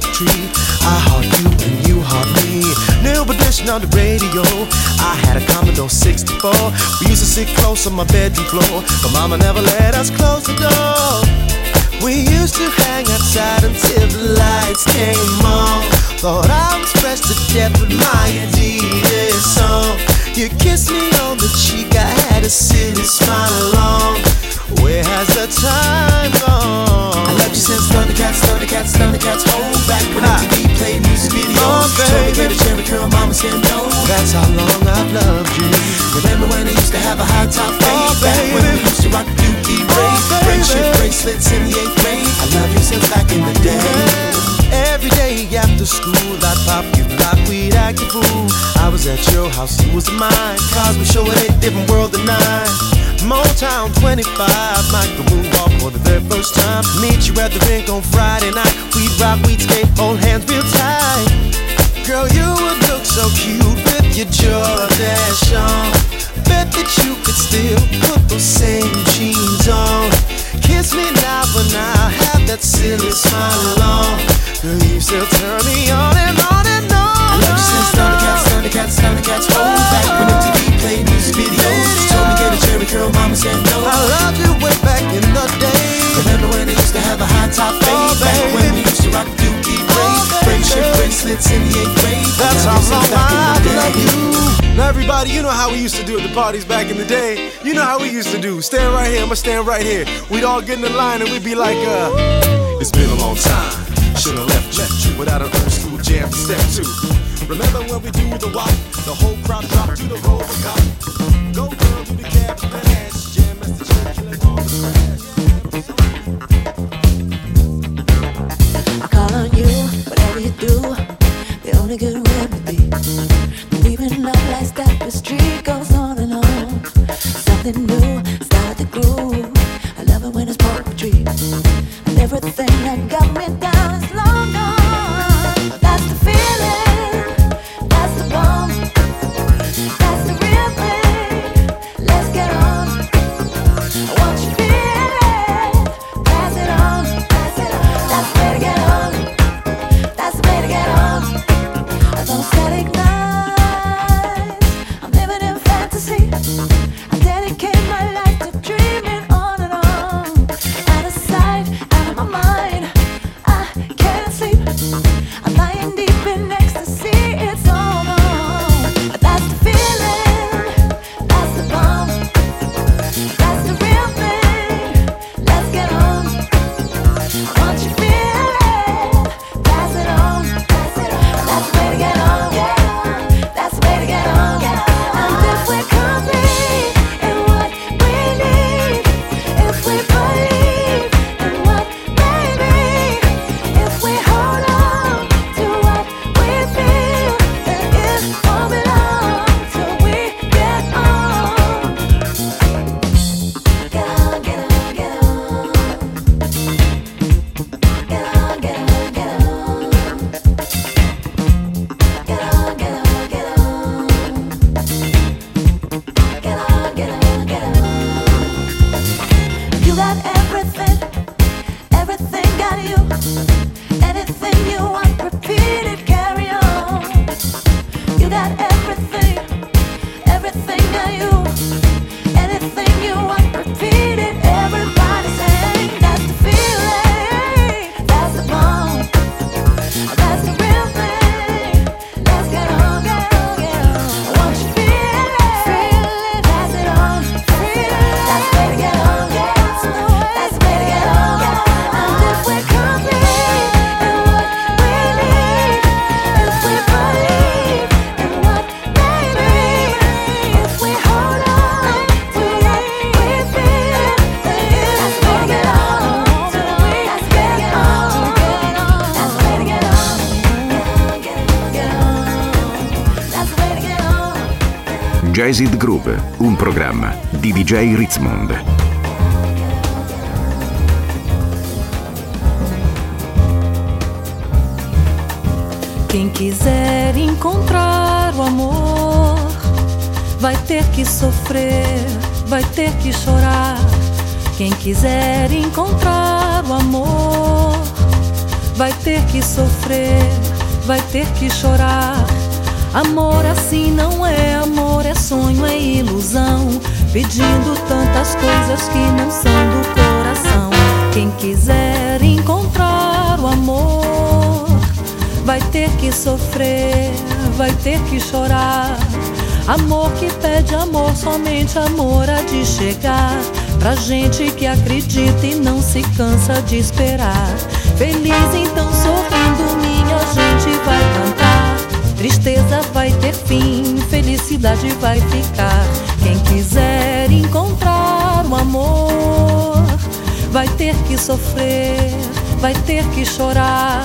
Oak tree. I heart you and you heart me. New Edition on the radio. I had a Commodore 64. We used to sit close on my bedroom floor, but Mama never let us close the door. We used to hang outside until the lights came on. Thought I was fresh to death with my Adidas song. You kissed me on the cheek, I had a silly smile along. Where has the time gone? I loved you since Thundercats, Thundercats, Thundercats. Hold back when Ah. MTV played music videos. Oh, Told me baby. a cherry curl, mama said no. That's how long I've loved you. Remember when I used to have a high top fade? Oh, back when we used to rock 25, Mike the moonwalk for the very first time. Meet you at the rink on Friday night. We'd rock, we'd skate, hold hands real tight. Girl, you would look so cute with your Jordache on. Bet that you could still put those same jeans on. Kiss me now, but now have that silly smile on. Girl, you still turn me on and on and on. I love you since Thundercats, Thundercats, Thundercats. Oh, back when MTV played music videos. Told me get a Jheri curl, mama said no. I love you way back in the day. Remember when they used to have a high top fade? Oh, back when we used to rock Dookie braids, friendship bracelets in the eighth grade. That's how long I love you. Now everybody, you know how we used to do at the parties back in the day. You know how we used to do. Stand right here, I'ma stand right here. We'd all get in the line and we'd be like, uh, it's been a long time. Should've left you without an old school jam to step to. Remember when we do the walk? The whole crowd dropped to the roll of cop. I call on you, whatever you do, the only good Un programma di DJ Ritzmond. Quem quiser encontrar o amor vai ter que sofrer, vai ter que chorar. Quem quiser encontrar o amor vai ter que sofrer, vai ter que chorar. Amor assim não é amor, é sonho, é ilusão. Pedindo tantas coisas que não são do coração. Quem quiser encontrar o amor vai ter que sofrer, vai ter que chorar. Amor que pede amor, somente amor há de chegar. Pra gente que acredita e não se cansa de esperar. Feliz então sorrindo, minha gente vai cantar. Tristeza vai ter fim, felicidade vai ficar. Quem quiser encontrar o amor vai ter que sofrer, vai ter que chorar.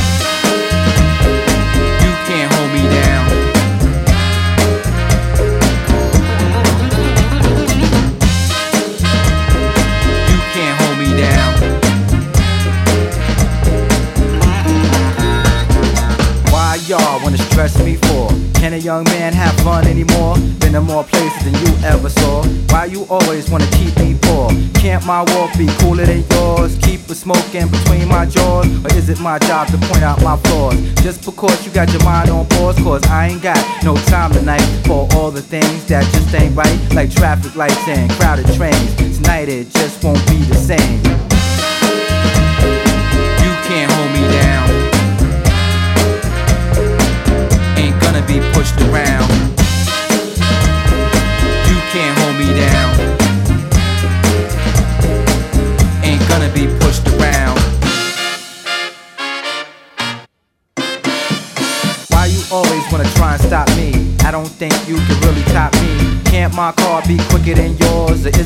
My walk be cooler than yours? Keep a smoking between my jaws? Or is it my job to point out my flaws? Just because you got your mind on pause, cause I ain't got no time tonight for all the things that just ain't right. Like traffic lights and crowded trains. Tonight it just won't be the same.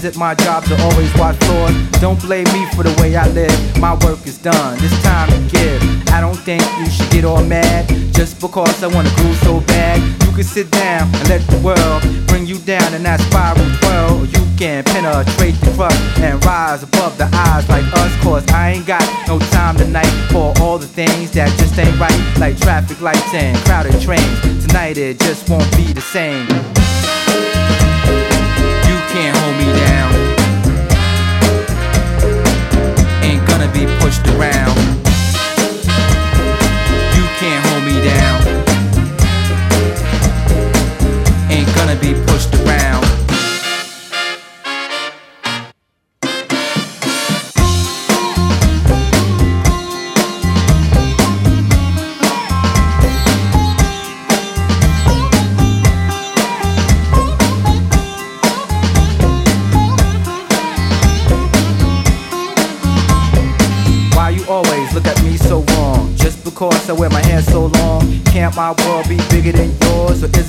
It my job to always watch floors? Don't blame me for the way I live. My work is done. It's time to give. I don't think you should get all mad just because I wanna groove so bad. You can sit down and let the world bring you down in that spiral twirl. You can penetrate the crust and rise above the eyes like us. Cause I ain't got no time tonight for all the things that just ain't right. Like traffic lights and crowded trains. Tonight it just won't be the same.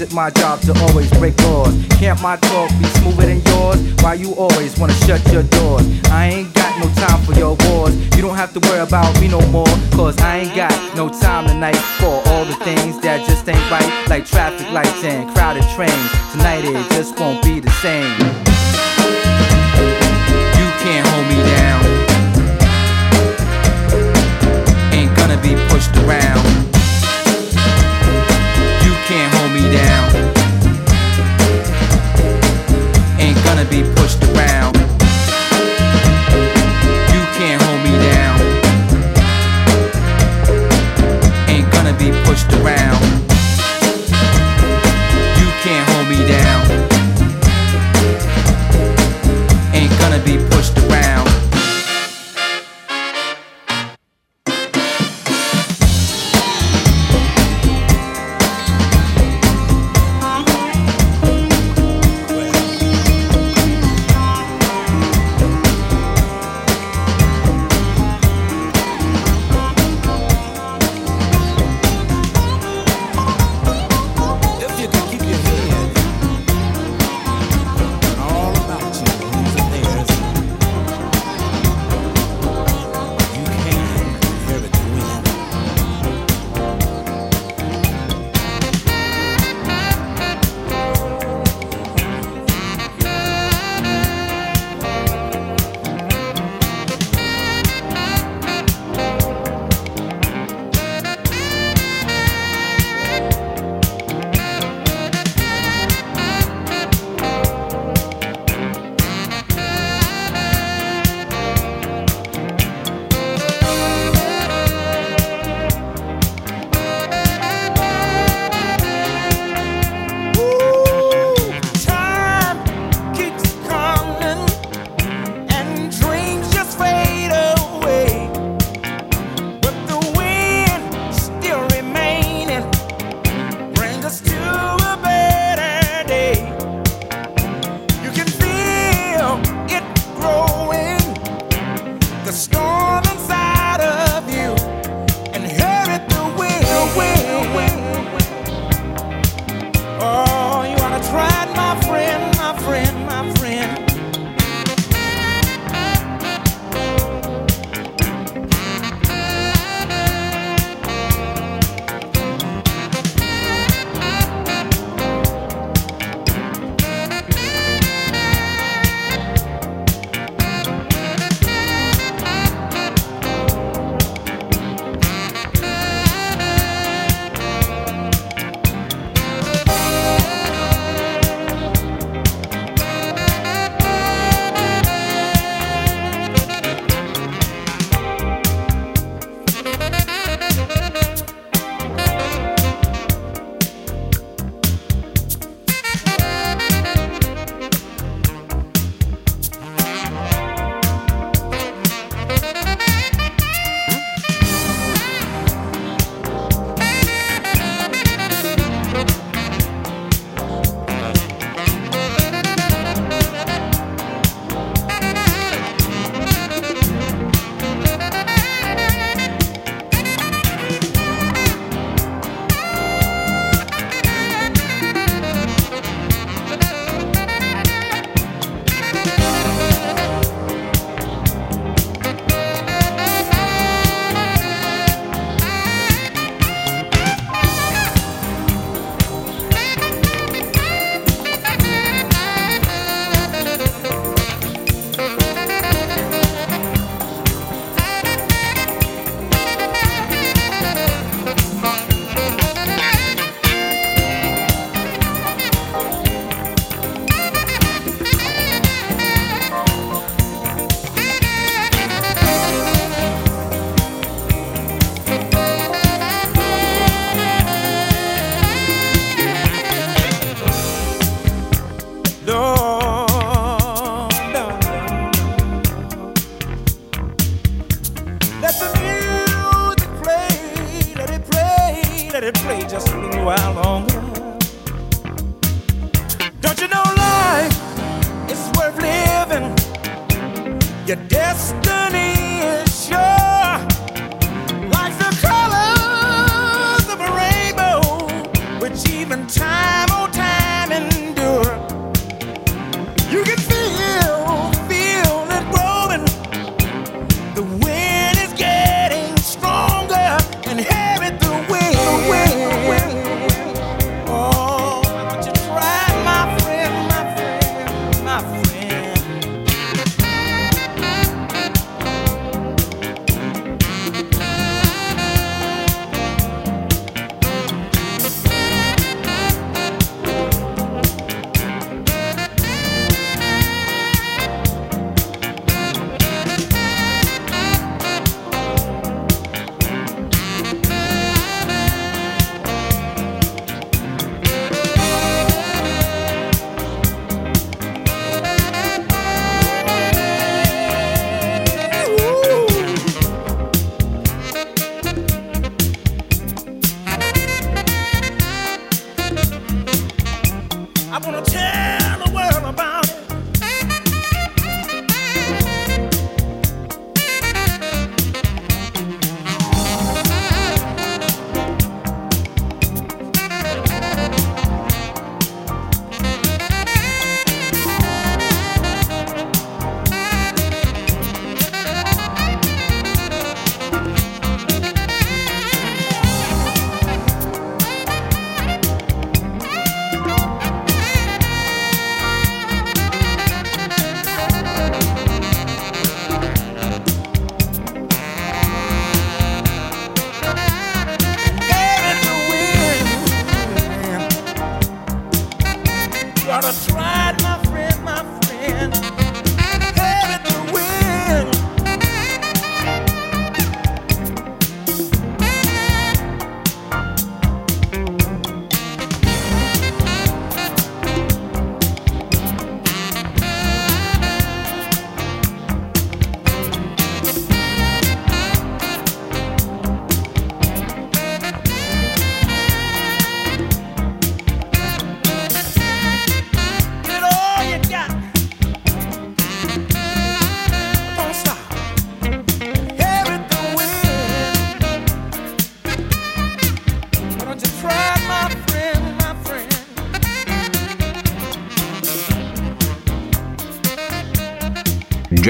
It my job to always break laws? Can't my talk be smoother than yours? Why you always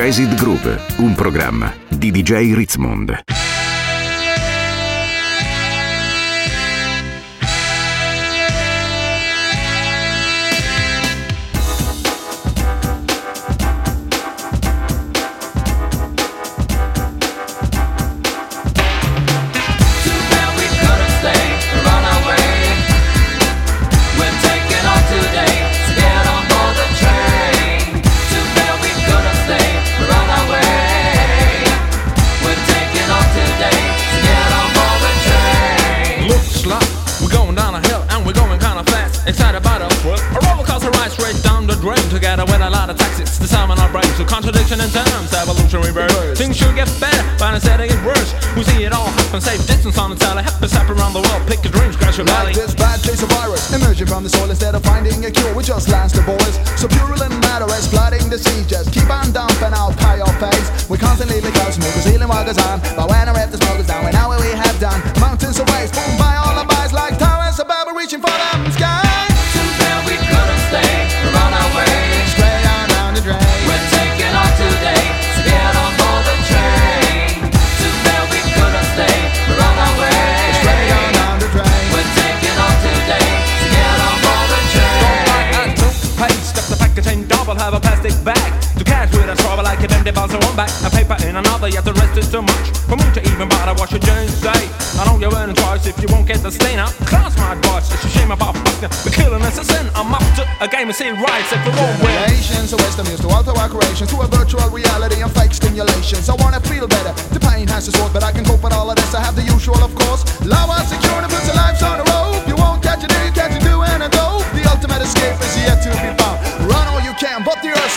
Jazzed Groove, un programma di DJ Ritzmond. The telly, happens up around the world. Pick your dreams, crash your belly. Like this bad taste of virus emerging from the soil instead of finding a cure, we just lance the boys. So purulent matter is flooding the sea. Just keep on dumping out pie your face. We constantly lick out smoke, ceiling walkers on. But when I rip the smokers down, we know what we have done. Mountains of waste, boom by all the eyes like towers above, we're reaching for them trouble like a empty bounce on one back, a paper in another, yet the rest is too much for me to even bother what your jeans say. I know you're earning twice if you won't get the stain out. Class my advice, it's a shame about fucking, the killing is a sin. I'm up to a game of see rights if we won't win. Generations of wisdom used to alter our creations to a virtual reality and fake stimulations. I wanna feel better. The pain has its sword, but I can cope with all of this. I have the usual, of course. Us secure and puts our lives on the road. You won't catch do, you catch a do and a go. The ultimate escape is yet to be found. Run all you can, but the earth's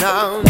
No,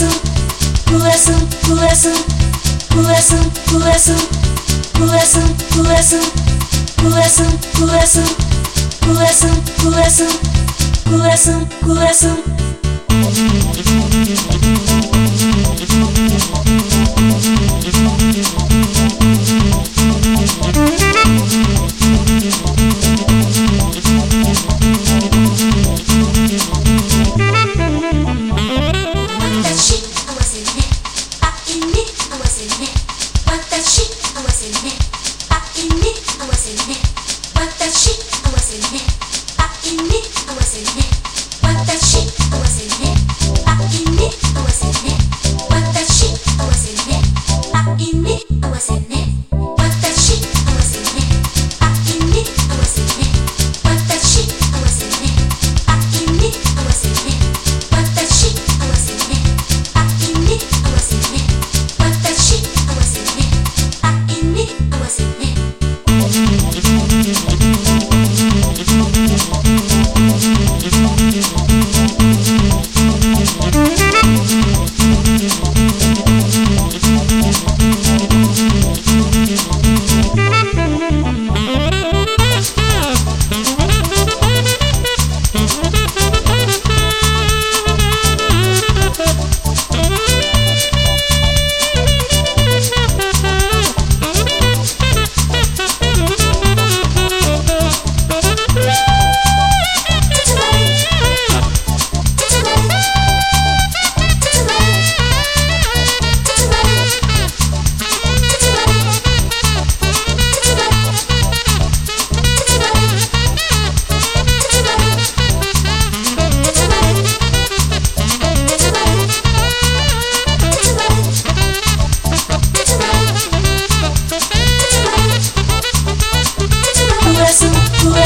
coração, coração, coração, coração, coração, coração, coração, coração, coração, coração, coração, coração, coração.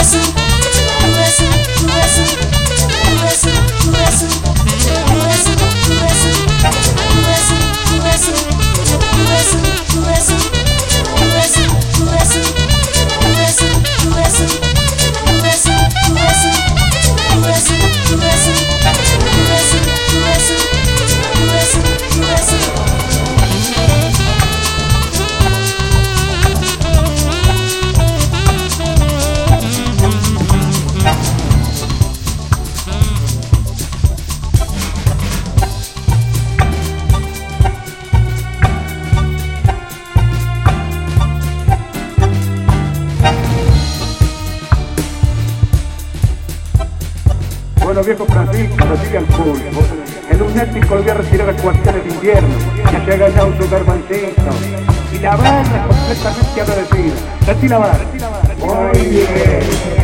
Listen. abril cuando llegue al público. En un Netflix volvió a retirar actuaciones de invierno, que llega ya un supermancito. Y la barra completamente agradecida. Decir la barra. Muy bien.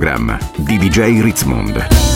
Programma di DJ Ritzmond.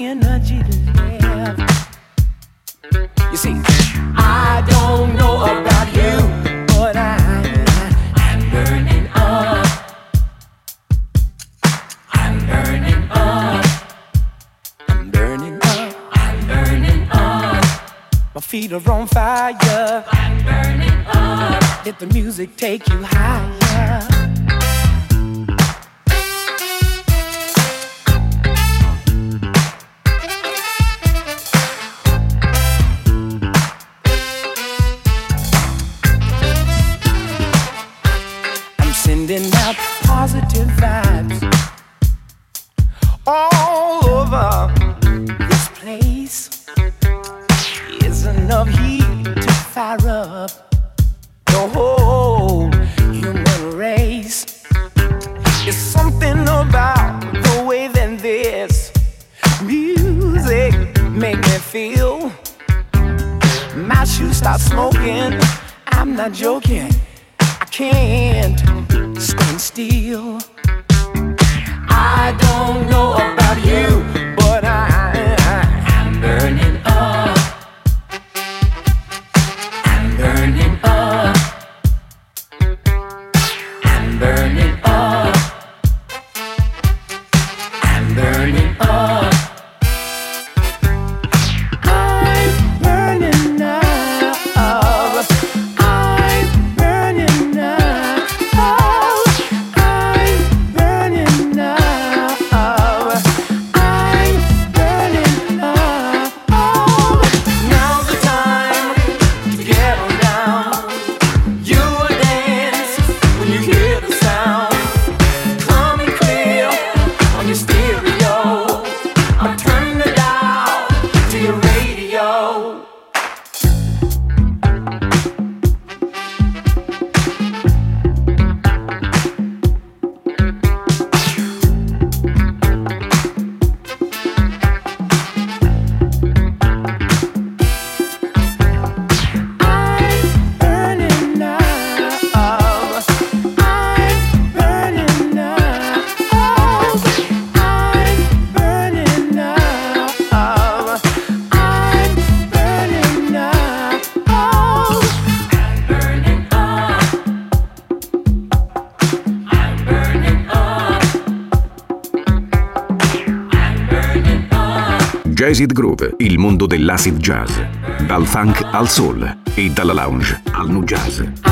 energy left. You see, I don't know about you, but I, I'm burning up. I'm burning up. I'm burning up. I'm burning up. My feet are on fire. I'm burning up. Let the music take you Acid Group, il mondo dell'acid jazz, dal funk al soul e dalla lounge al nu jazz.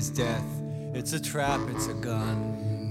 Is death. It's a trap, it's a gun.